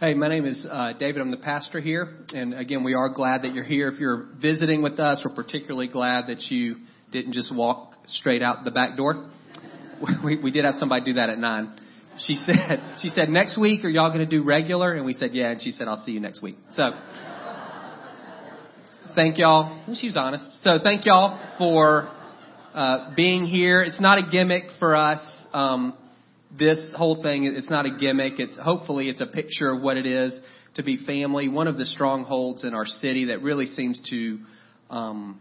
Hey, my name is uh, David. I'm the pastor here. And again, we are glad that you're here. If you're visiting with us, we're particularly glad that you didn't just walk straight out the back door. We, we did have somebody do that at nine. She said, she said, next week, are y'all going to do regular? And we said, yeah. And she said, I'll see you next week. So, thank y'all. She was honest. So thank y'all for, uh, being here. It's not a gimmick for us. Um, this whole thing, it's not a gimmick. It's hopefully it's a picture of what it is to be family. One of the strongholds in our city that really seems to um,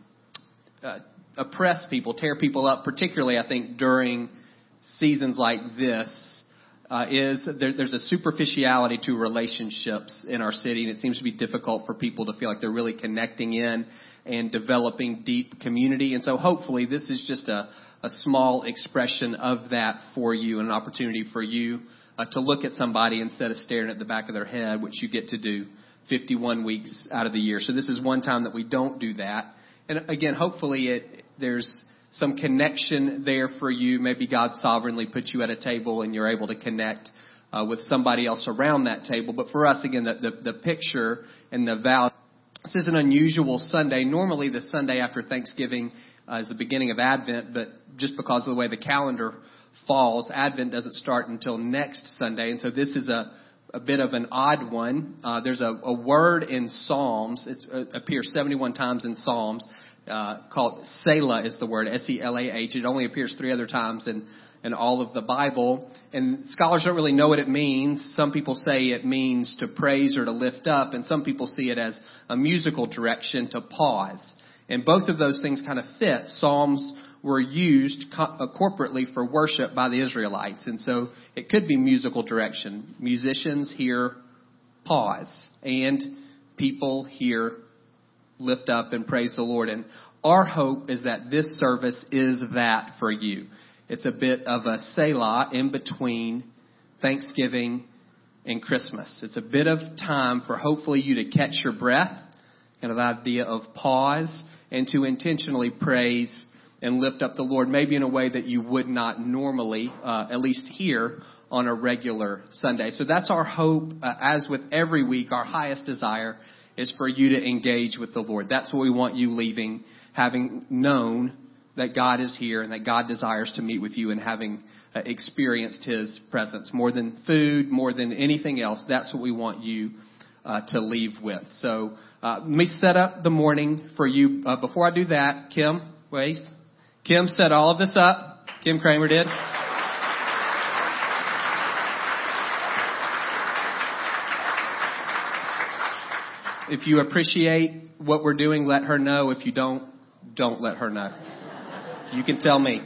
uh, oppress people, tear people up, particularly I think during seasons like this, uh, is there, there's a superficiality to relationships in our city, and it seems to be difficult for people to feel like they're really connecting in and developing deep community. And so, hopefully, this is just a a small expression of that for you, and an opportunity for you uh, to look at somebody instead of staring at the back of their head, which you get to do 51 weeks out of the year. So this is one time that we don't do that. And again, hopefully it, there's some connection there for you. Maybe God sovereignly puts you at a table and you're able to connect uh, with somebody else around that table. But for us, again, the, the, the picture and the value. This is an unusual Sunday. Normally, the Sunday after Thanksgiving uh, is the beginning of Advent, but just because of the way the calendar falls, Advent doesn't start until next Sunday, and so this is a a bit of an odd one. Uh, there's a, a word in Psalms. It uh, appears 71 times in Psalms uh, called Selah is the word S-E-L-A-H. It only appears three other times in in all of the Bible. And scholars don't really know what it means. Some people say it means to praise or to lift up, and some people see it as a musical direction to pause. And both of those things kind of fit. Psalms were used uh, corporately for worship by the Israelites. And so it could be musical direction. Musicians here pause and people here lift up and praise the Lord. And our hope is that this service is that for you. It's a bit of a Selah in between Thanksgiving and Christmas. It's a bit of time for hopefully you to catch your breath, kind of idea of pause and to intentionally praise and lift up the Lord, maybe in a way that you would not normally, uh, at least here, on a regular Sunday. So that's our hope. Uh, as with every week, our highest desire is for you to engage with the Lord. That's what we want you leaving, having known that God is here and that God desires to meet with you and having uh, experienced His presence. More than food, more than anything else, that's what we want you uh, to leave with. So uh, let me set up the morning for you. Uh, before I do that, Kim, wait. Kim set all of this up. Kim Kramer did. If you appreciate what we're doing, let her know. If you don't, don't let her know. You can tell me.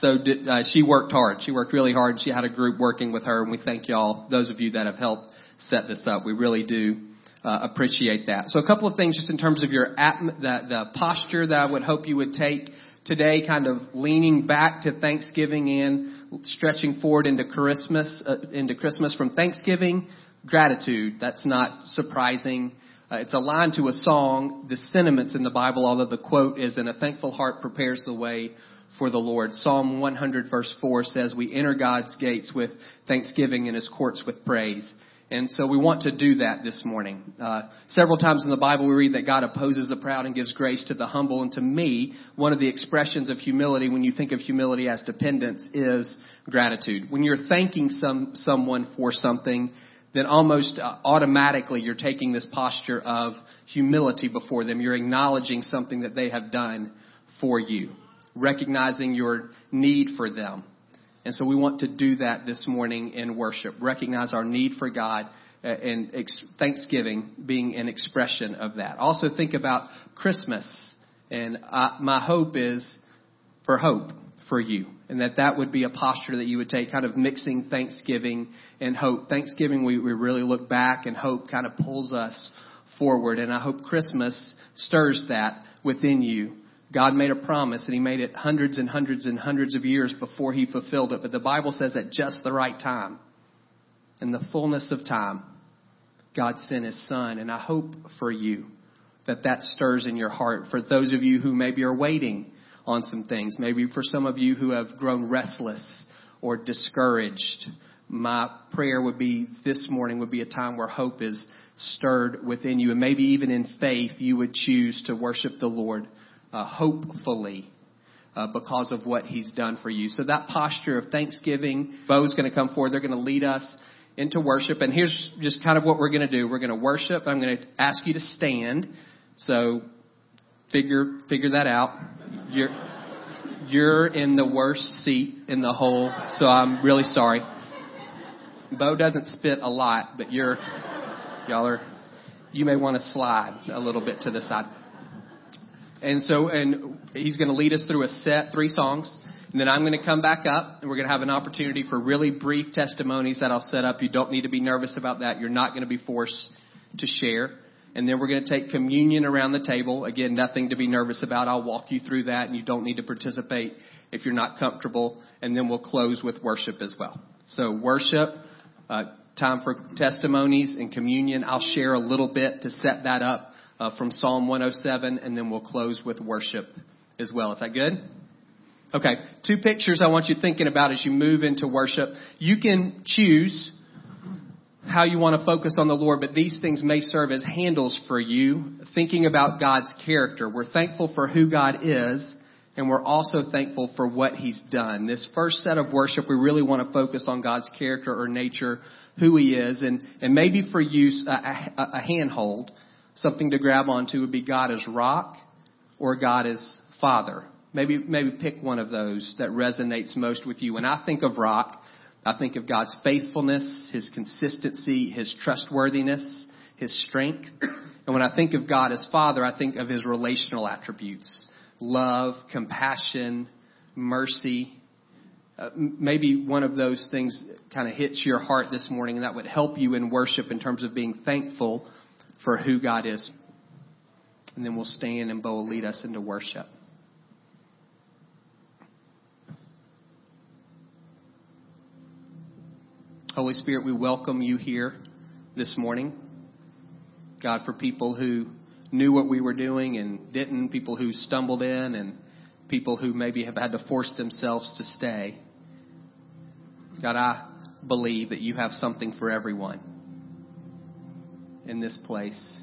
So did, uh, she worked hard. She worked really hard. She had a group working with her, and we thank y'all, those of you that have helped set this up. We really do uh, appreciate that. So a couple of things just in terms of your atm- the, the posture that I would hope you would take today, kind of leaning back to Thanksgiving and stretching forward into Christmas, uh, into Christmas from Thanksgiving, gratitude. That's not surprising. Uh, it's line to a song, the sentiments in the Bible, although the quote is, and a thankful heart prepares the way for the Lord. Psalm 100 verse 4 says, we enter God's gates with thanksgiving and his courts with praise. And so we want to do that this morning. Uh, several times in the Bible we read that God opposes the proud and gives grace to the humble. And to me, one of the expressions of humility, when you think of humility as dependence, is gratitude. When you're thanking some someone for something, then almost uh, automatically you're taking this posture of humility before them. You're acknowledging something that they have done for you, recognizing your need for them. And so we want to do that this morning in worship. Recognize our need for God uh, and Thanksgiving being an expression of that. Also think about Christmas. And I, my hope is for hope for you. And that that would be a posture that you would take, kind of mixing Thanksgiving and hope. Thanksgiving, we, we really look back and hope kind of pulls us forward. And I hope Christmas stirs that within you God made a promise and he made it hundreds and hundreds and hundreds of years before he fulfilled it. But the Bible says at just the right time, in the fullness of time, God sent his son. And I hope for you that that stirs in your heart. For those of you who maybe are waiting on some things, maybe for some of you who have grown restless or discouraged my prayer would be this morning would be a time where hope is stirred within you, and maybe even in faith, you would choose to worship the Lord uh, hopefully. Uh, because of what he's done for you. So that posture of thanksgiving, Bo's going to come forward. They're going to lead us into worship. And here's just kind of what we're going to do. We're going to worship. I'm going to ask you to stand. So figure, figure that out. You're, you're in the worst seat in the whole, so I'm really sorry. Bo doesn't spit a lot, but you're, y'all are, you may want to slide a little bit to the side. And so, and he's going to lead us through a set, three songs. And then I'm going to come back up and we're going to have an opportunity for really brief testimonies that I'll set up. You don't need to be nervous about that. You're not going to be forced to share. And then we're going to take communion around the table. Again, nothing to be nervous about. I'll walk you through that and you don't need to participate if you're not comfortable. And then we'll close with worship as well. So worship, uh, time for testimonies and communion. I'll share a little bit to set that up uh, from Psalm 107 and then we'll close with worship as well. Is that good? Okay, two pictures I want you thinking about as you move into worship. You can choose how you want to focus on the Lord, but these things may serve as handles for you, thinking about God's character. We're thankful for who God is, and we're also thankful for what He's done. This first set of worship, we really want to focus on God's character or nature, who He is, and, and maybe for you, uh, a, a, a handhold, something to grab onto would be God as rock or God as Father. Maybe, maybe pick one of those that resonates most with you. When I think of rock, I think of God's faithfulness, His consistency, His trustworthiness, His strength. And when I think of God as Father, I think of His relational attributes. Love, compassion, mercy. Uh, maybe one of those things kind of hits your heart this morning and that would help you in worship in terms of being thankful for who God is. And then we'll stand and Bo will lead us into worship. Holy Spirit, we welcome you here this morning. God, for people who knew what we were doing and didn't, people who stumbled in, and people who maybe have had to force themselves to stay. God, I believe that you have something for everyone in this place,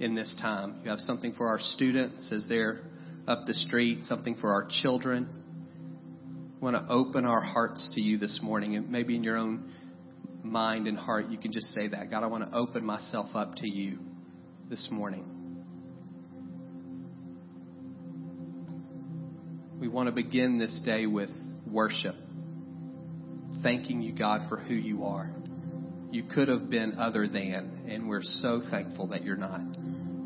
in this time. You have something for our students as they're up the street, something for our children. We want to open our hearts to you this morning, and maybe in your own mind and heart, you can just say that. God, I want to open myself up to you this morning. We want to begin this day with worship, thanking you, God, for who you are. You could have been other than, and we're so thankful that you're not.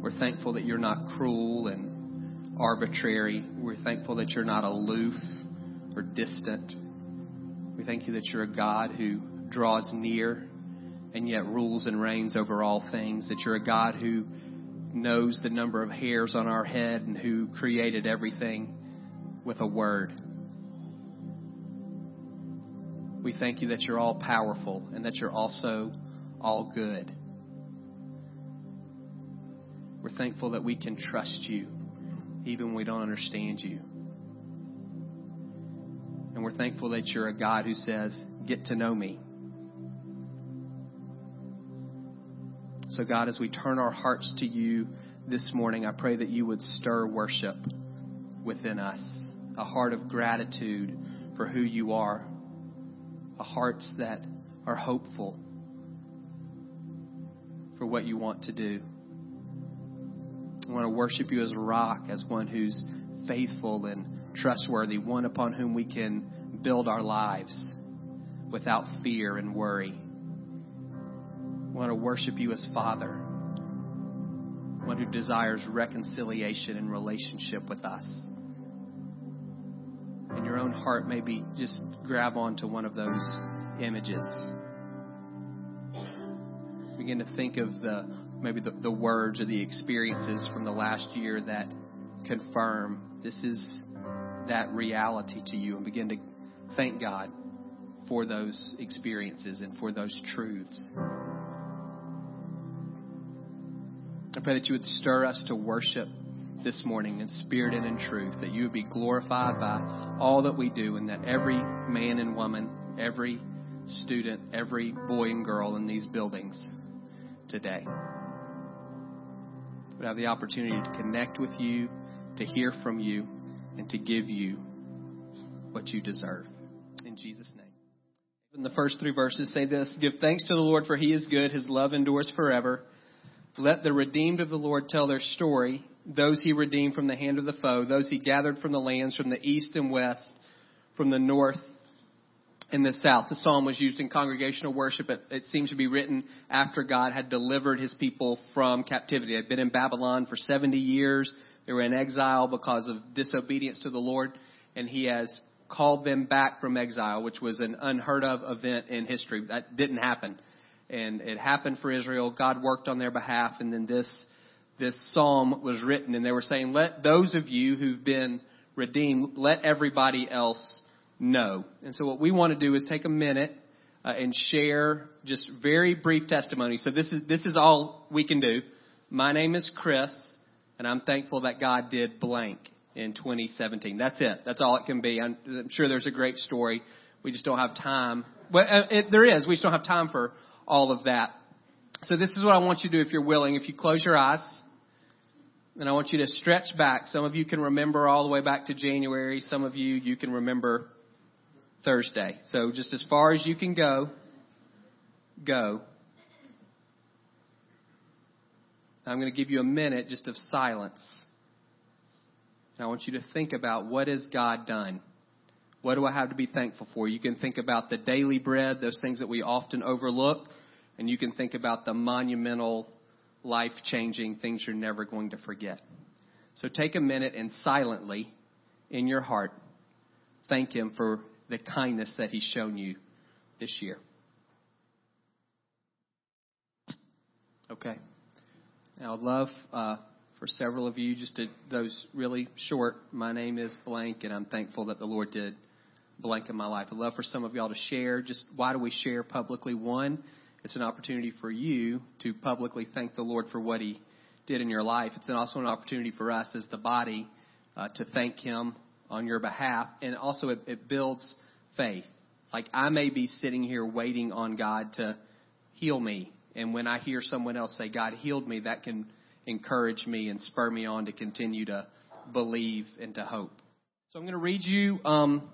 We're thankful that you're not cruel and arbitrary. We're thankful that you're not aloof or distant. We thank you that you're a God who draws near and yet rules and reigns over all things, that you're a God who knows the number of hairs on our head and who created everything with a word. We thank you that you're all powerful and that you're also all good. We're thankful that we can trust you even when we don't understand you. And we're thankful that you're a God who says, Get to know me. So, God, as we turn our hearts to you this morning, I pray that you would stir worship within us, a heart of gratitude for who you are, a hearts that are hopeful for what you want to do. I want to worship you as a rock, as one who's faithful and trustworthy, one upon whom we can build our lives without fear and worry. Want to worship you as Father, one who desires reconciliation and relationship with us. In your own heart, maybe just grab onto one of those images. Begin to think of the maybe the, the words or the experiences from the last year that confirm this is that reality to you and begin to thank God for those experiences and for those truths. Pray that you would stir us to worship this morning in spirit and in truth, that you would be glorified by all that we do, and that every man and woman, every student, every boy and girl in these buildings today. would have the opportunity to connect with you, to hear from you, and to give you what you deserve. In Jesus' name. In the first three verses say this Give thanks to the Lord, for he is good, his love endures forever. Let the redeemed of the Lord tell their story, those he redeemed from the hand of the foe, those he gathered from the lands from the east and west, from the north and the south. The psalm was used in congregational worship. It, it, seems to be written after God had delivered his people from captivity. They had been in Babylon for 70 years. They were in exile because of disobedience to the Lord, and he has called them back from exile, which was an unheard of event in history. That didn't happen. And it happened for Israel. God worked on their behalf, and then this this psalm was written, and they were saying, Let those of you who've been redeemed, let everybody else know. And so what we want to do is take a minute uh, and share just very brief testimony. So this is this is all we can do. My name is Chris, and I'm thankful that God did blank in 2017. That's it. That's all it can be. I'm, I'm sure there's a great story. We just don't have time. Well, uh, it, there is. We just don't have time for all of that. So this is what I want you to do if you're willing. If you close your eyes, and I want you to stretch back. Some of you can remember all the way back to January. Some of you, you can remember Thursday. So just as far as you can go, go. I'm going to give you a minute just of silence. And I want you to think about what has God done? What do I have to be thankful for? You can think about the daily bread, those things that we often overlook, and you can think about the monumental, life changing things you're never going to forget. So take a minute and silently, in your heart, thank Him for the kindness that He's shown you this year. Okay. Now, I'd love uh, for several of you, just to, those really short, my name is blank, and I'm thankful that the Lord did blank in my life. I'd love for some of y'all to share. Just why do we share publicly? One, it's an opportunity for you to publicly thank the Lord for what He did in your life. It's also an opportunity for us as the body uh, to thank Him on your behalf, and also it, it builds faith. Like I may be sitting here waiting on God to heal me, and when I hear someone else say God healed me, that can encourage me and spur me on to continue to believe and to hope. So I'm going to read you um,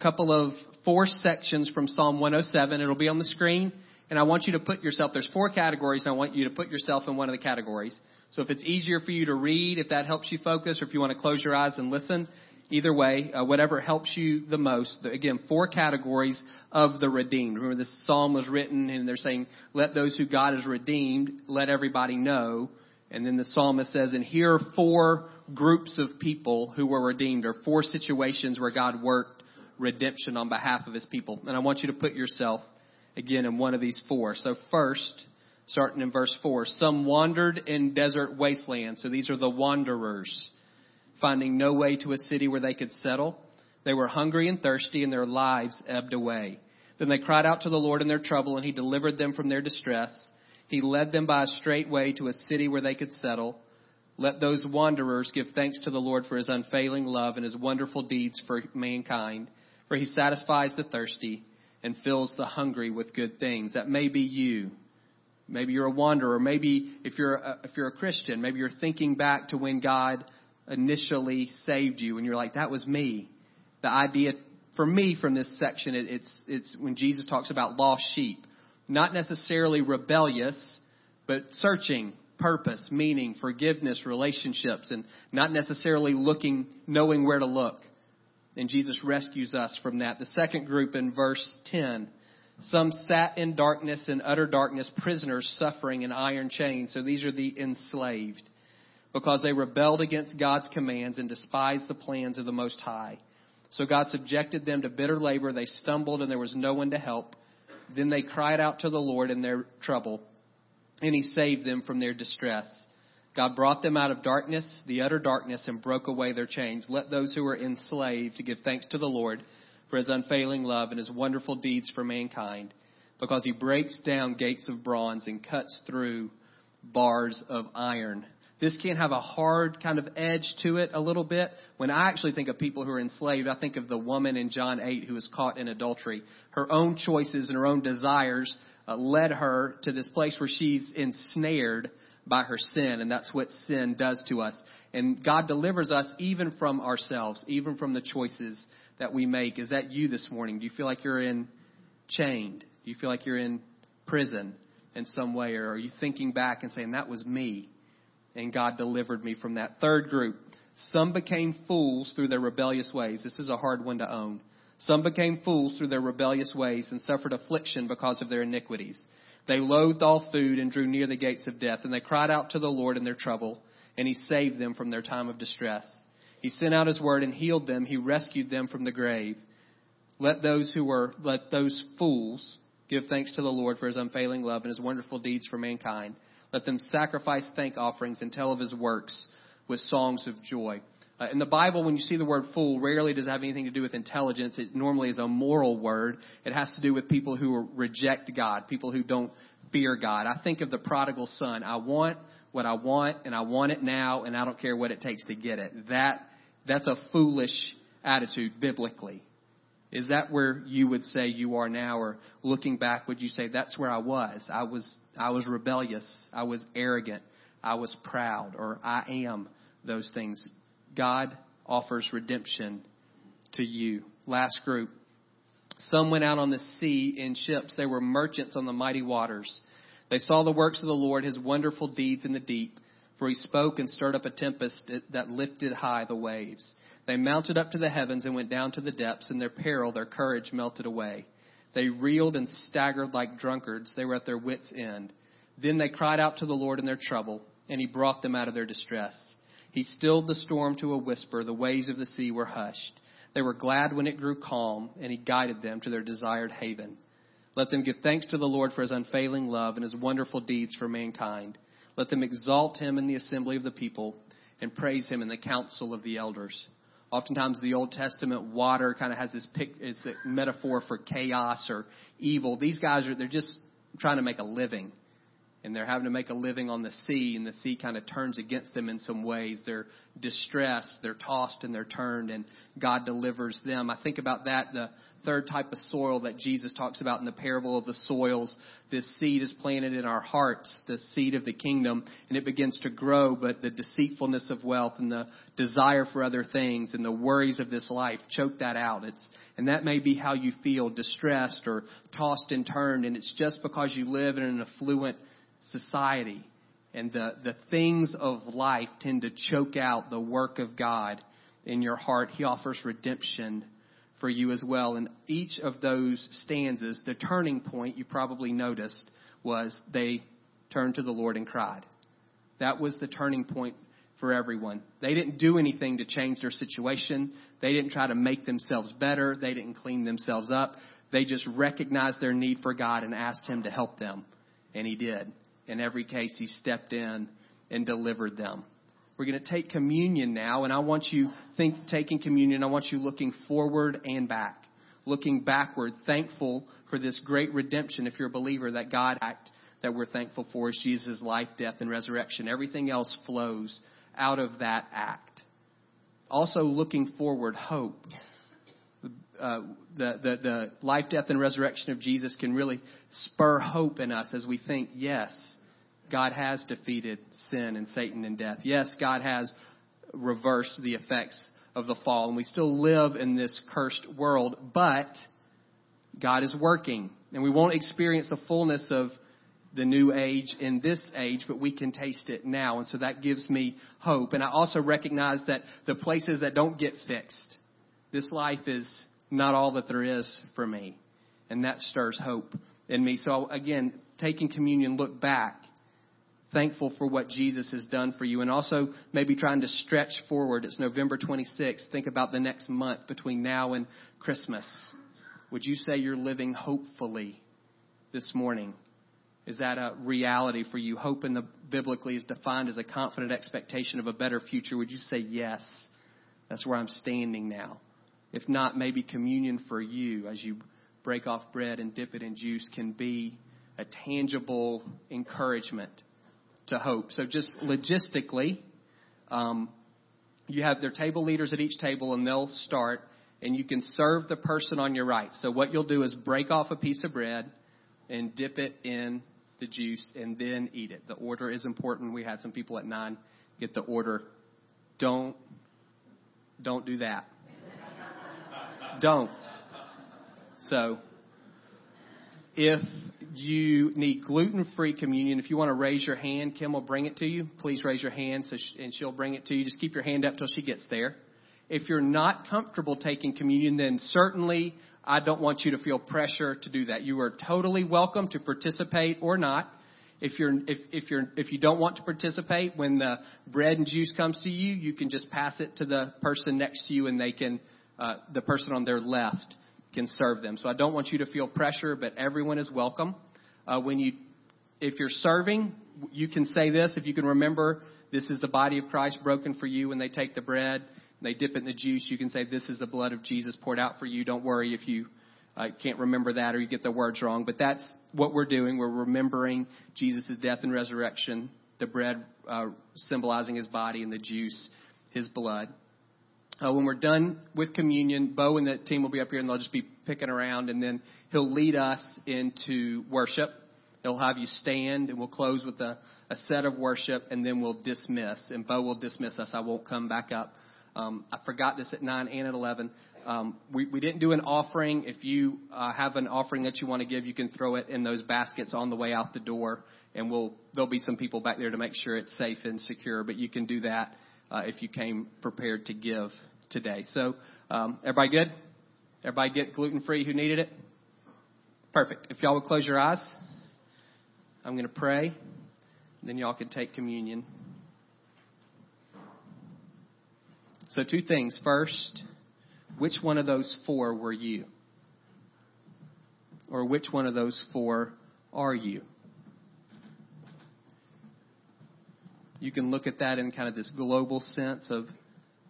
couple of four sections from Psalm 107. It'll be on the screen, and I want you to put yourself. There's four categories, and I want you to put yourself in one of the categories. So if it's easier for you to read, if that helps you focus, or if you want to close your eyes and listen, either way, uh, whatever helps you the most. Again, four categories of the redeemed. Remember, this psalm was written, and they're saying, "Let those who God has redeemed, let everybody know." And then the psalmist says, "And here are four groups of people who were redeemed, or four situations where God worked redemption on behalf of His people." And I want you to put yourself again in one of these four. So first, starting in verse four, some wandered in desert wastelands. So these are the wanderers finding no way to a city where they could settle. They were hungry and thirsty, and their lives ebbed away. Then they cried out to the Lord in their trouble, and He delivered them from their distress. He led them by a straight way to a city where they could settle. Let those wanderers give thanks to the Lord for His unfailing love and His wonderful deeds for mankind. For He satisfies the thirsty and fills the hungry with good things. That may be you. Maybe you're a wanderer. Maybe if you're a, if you're a Christian, maybe you're thinking back to when God initially saved you and you're like, that was me. The idea for me from this section, it, it's, it's when Jesus talks about lost sheep. Not necessarily rebellious, but searching purpose, meaning, forgiveness, relationships, and not necessarily looking, knowing where to look. And Jesus rescues us from that. The second group in verse 10, some sat in darkness and utter darkness, prisoners suffering in iron chains. So these are the enslaved because they rebelled against God's commands and despised the plans of the Most High. So God subjected them to bitter labor. They stumbled and there was no one to help. Then they cried out to the Lord in their trouble, and He saved them from their distress. God brought them out of darkness, the utter darkness, and broke away their chains. Let those who are enslaved give thanks to the Lord for His unfailing love and His wonderful deeds for mankind, because He breaks down gates of bronze and cuts through bars of iron. This can have a hard kind of edge to it a little bit. When I actually think of people who are enslaved, I think of the woman in John 8 who was caught in adultery. Her own choices and her own desires uh, led her to this place where she's ensnared by her sin, and that's what sin does to us. And God delivers us even from ourselves, even from the choices that we make. Is that you this morning? Do you feel like you're in chained? Do you feel like you're in prison in some way? Or are you thinking back and saying, that was me? and God delivered me from that. Third group, some became fools through their rebellious ways. This is a hard one to own. Some became fools through their rebellious ways and suffered affliction because of their iniquities. They loathed all food and drew near the gates of death, and they cried out to the Lord in their trouble, and He saved them from their time of distress. He sent out His word and healed them. He rescued them from the grave. Let those who were, let those fools give thanks to the Lord for His unfailing love and His wonderful deeds for mankind. Let them sacrifice thank offerings and tell of his works with songs of joy. Uh, in the Bible, when you see the word fool, rarely does it have anything to do with intelligence. It normally is a moral word. It has to do with people who reject God, people who don't fear God. I think of the prodigal son. I want what I want, and I want it now, and I don't care what it takes to get it. That that's a foolish attitude biblically. Is that where you would say you are now or looking back would you say that's where I was? I was I was rebellious, I was arrogant, I was proud or I am those things. God offers redemption to you. Last group. Some went out on the sea in ships. They were merchants on the mighty waters. They saw the works of the Lord, his wonderful deeds in the deep, for he spoke and stirred up a tempest that lifted high the waves. They mounted up to the heavens and went down to the depths. In their peril, their courage melted away. They reeled and staggered like drunkards. They were at their wits' end. Then they cried out to the Lord in their trouble, and He brought them out of their distress. He stilled the storm to a whisper. The waves of the sea were hushed. They were glad when it grew calm, and He guided them to their desired haven. Let them give thanks to the Lord for His unfailing love and His wonderful deeds for mankind. Let them exalt Him in the assembly of the people and praise Him in the council of the elders. Oftentimes, the Old Testament water kind of has this pic, it's a metaphor for chaos or evil. These guys are, they're just trying to make a living and they're having to make a living on the sea, and the sea kind of turns against them in some ways. They're distressed, they're tossed, and they're turned, and God delivers them. I think about that, the third type of soil that Jesus talks about in the parable of the soils. This seed is planted in our hearts, the seed of the kingdom, and it begins to grow, but the deceitfulness of wealth and the desire for other things and the worries of this life choke that out. It's, and that may be how you feel, distressed or tossed and turned, and it's just because you live in an affluent society and the, the things of life tend to choke out the work of God in your heart, He offers redemption for you as well. And each of those stanzas, the turning point you probably noticed was they turned to the Lord and cried. That was the turning point for everyone. They didn't do anything to change their situation. They didn't try to make themselves better. They didn't clean themselves up. They just recognized their need for God and asked Him to help them. And He did in every case, he stepped in and delivered them. We're going to take communion now, and I want you think taking communion. I want you looking forward and back, looking backward, thankful for this great redemption. If you're a believer, that God act that we're thankful for is Jesus' life, death, and resurrection. Everything else flows out of that act. Also, looking forward, hope. Uh, the, the, the life, death, and resurrection of Jesus can really spur hope in us as we think, yes, God has defeated sin and Satan and death. Yes, God has reversed the effects of the fall, and we still live in this cursed world, but God is working, and we won't experience the fullness of the new age in this age, but we can taste it now. And so that gives me hope. And I also recognize that the places that don't get fixed, this life is not all that there is for me. And that stirs hope in me. So again, taking communion, look back thankful for what Jesus has done for you and also maybe trying to stretch forward. It's November 26th. Think about the next month between now and Christmas. Would you say you're living hopefully this morning? Is that a reality for you? Hope in the biblically is defined as a confident expectation of a better future. Would you say yes? That's where I'm standing now. If not, maybe communion for you as you break off bread and dip it in juice can be a tangible encouragement to hope. So just logistically, um, you have their table leaders at each table, and they'll start, and you can serve the person on your right. So what you'll do is break off a piece of bread and dip it in the juice, and then eat it. The order is important. We had some people at nine get the order. Don't don't do that. don't. So if you need gluten-free communion, if you want to raise your hand, Kim will bring it to you. Please raise your hand, so she, and she'll bring it to you. Just keep your hand up till she gets there. If you're not comfortable taking communion, then certainly I don't want you to feel pressure to do that. You are totally welcome to participate or not. If you're if if you're if you don't want to participate, when the bread and juice comes to you, you can just pass it to the person next to you, and they can uh, the person on their left can serve them. So I don't want you to feel pressure, but everyone is welcome. Uh, when you, if you're serving, you can say this. If you can remember, this is the body of Christ broken for you. When they take the bread, they dip it in the juice. You can say, this is the blood of Jesus poured out for you. Don't worry if you uh, can't remember that or you get the words wrong. But that's what we're doing. We're remembering Jesus' death and resurrection. The bread uh, symbolizing his body and the juice, his blood. Uh, when we're done with communion, Bo and the team will be up here and they'll just be picking around and then he'll lead us into worship. He'll have you stand and we'll close with a, a set of worship and then we'll dismiss and Bo will dismiss us. I won't come back up. Um, I forgot this at 9 and at 11. Um, we, we didn't do an offering. If you uh, have an offering that you want to give, you can throw it in those baskets on the way out the door, and we'll there'll be some people back there to make sure it's safe and secure. But you can do that uh, if you came prepared to give today. So, um, everybody good? Everybody get gluten free who needed it? Perfect. If y'all would close your eyes, I'm going to pray, then y'all can take communion. So, two things. First, which one of those four were you? Or which one of those four are you? You can look at that in kind of this global sense of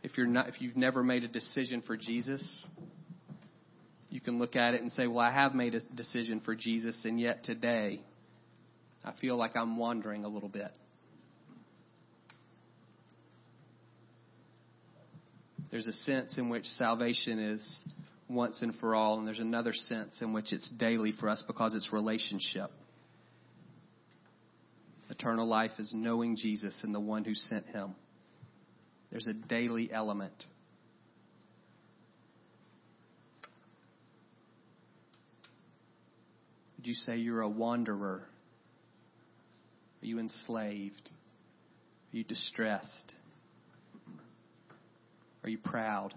if you're not if you've never made a decision for Jesus, you can look at it and say, "Well, I have made a decision for Jesus and yet today I feel like I'm wandering a little bit." There's a sense in which salvation is once and for all, and there's another sense in which it's daily for us because it's relationship. Eternal life is knowing Jesus and the one who sent him. There's a daily element. Would you say you're a wanderer? Are you enslaved? Are you distressed? Are you proud?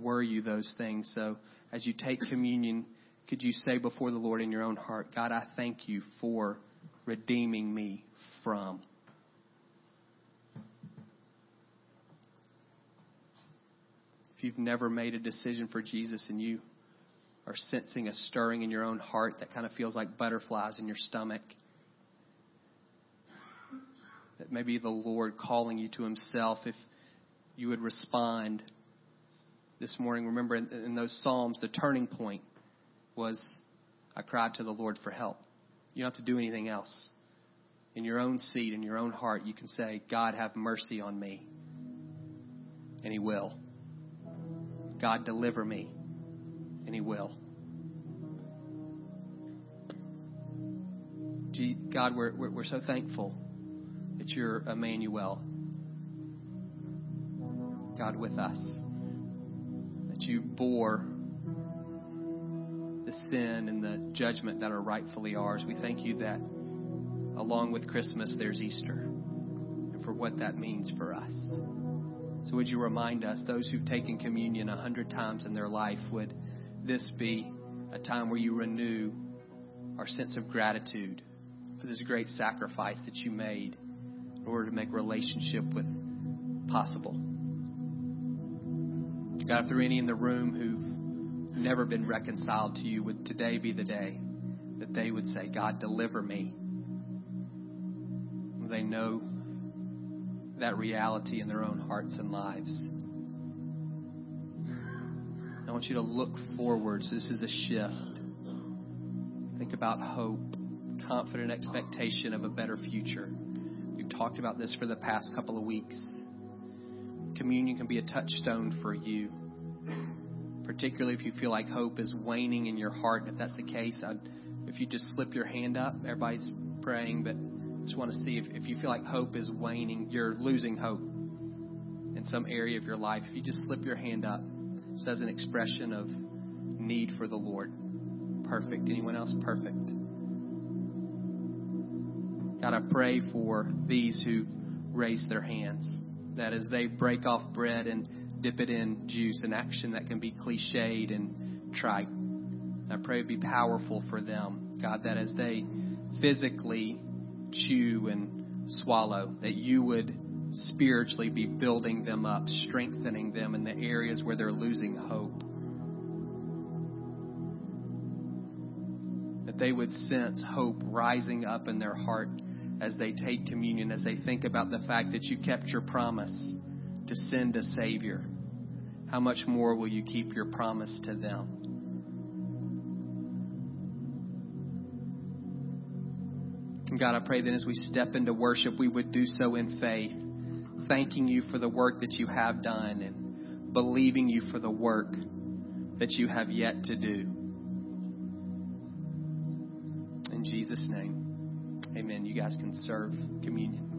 Were you those things? So as you take communion, could you say before the Lord in your own heart, God, I thank you for redeeming me from. If you've never made a decision for Jesus and you are sensing a stirring in your own heart that kind of feels like butterflies in your stomach, that maybe the Lord calling you to Himself, if you would respond this morning. Remember in, in those Psalms, the turning point was I cried to the Lord for help. You don't have to do anything else. In your own seat, in your own heart, you can say, God, have mercy on me. And He will. God, deliver me. And He will. God, we're, we're, we're so thankful that you're Emmanuel, God with us, that you bore the sin and the judgment that are rightfully ours. We thank you that along with Christmas, there's Easter, and for what that means for us. So, would you remind us, those who've taken communion a hundred times in their life, would this be a time where you renew our sense of gratitude for this great sacrifice that you made? in order to make relationship with possible. God, if there are any in the room who've never been reconciled to you, would today be the day that they would say, God, deliver me. They know that reality in their own hearts and lives. I want you to look forwards. This is a shift. Think about hope. confident expectation of a better future. We've talked about this for the past couple of weeks. Communion can be a touchstone for you, particularly if you feel like hope is waning in your heart. If that's the case, I'd, if you just slip your hand up, everybody's praying, but just want to see if, if you feel like hope is waning, you're losing hope in some area of your life. If you just slip your hand up, just as an expression of need for the Lord. Perfect. Anyone else? Perfect. God, I pray for these who've raised their hands, that as they break off bread and dip it in juice, an action that can be cliched and trite. I pray it'd be powerful for them, God, that as they physically chew and swallow, that you would spiritually be building them up, strengthening them in the areas where they're losing hope. That they would sense hope rising up in their heart as they take communion, as they think about the fact that you kept your promise to send a Savior. How much more will you keep your promise to them? And God, I pray that as we step into worship, we would do so in faith, thanking you for the work that you have done and believing you for the work that you have yet to do. In Jesus' name, amen. You guys can serve communion.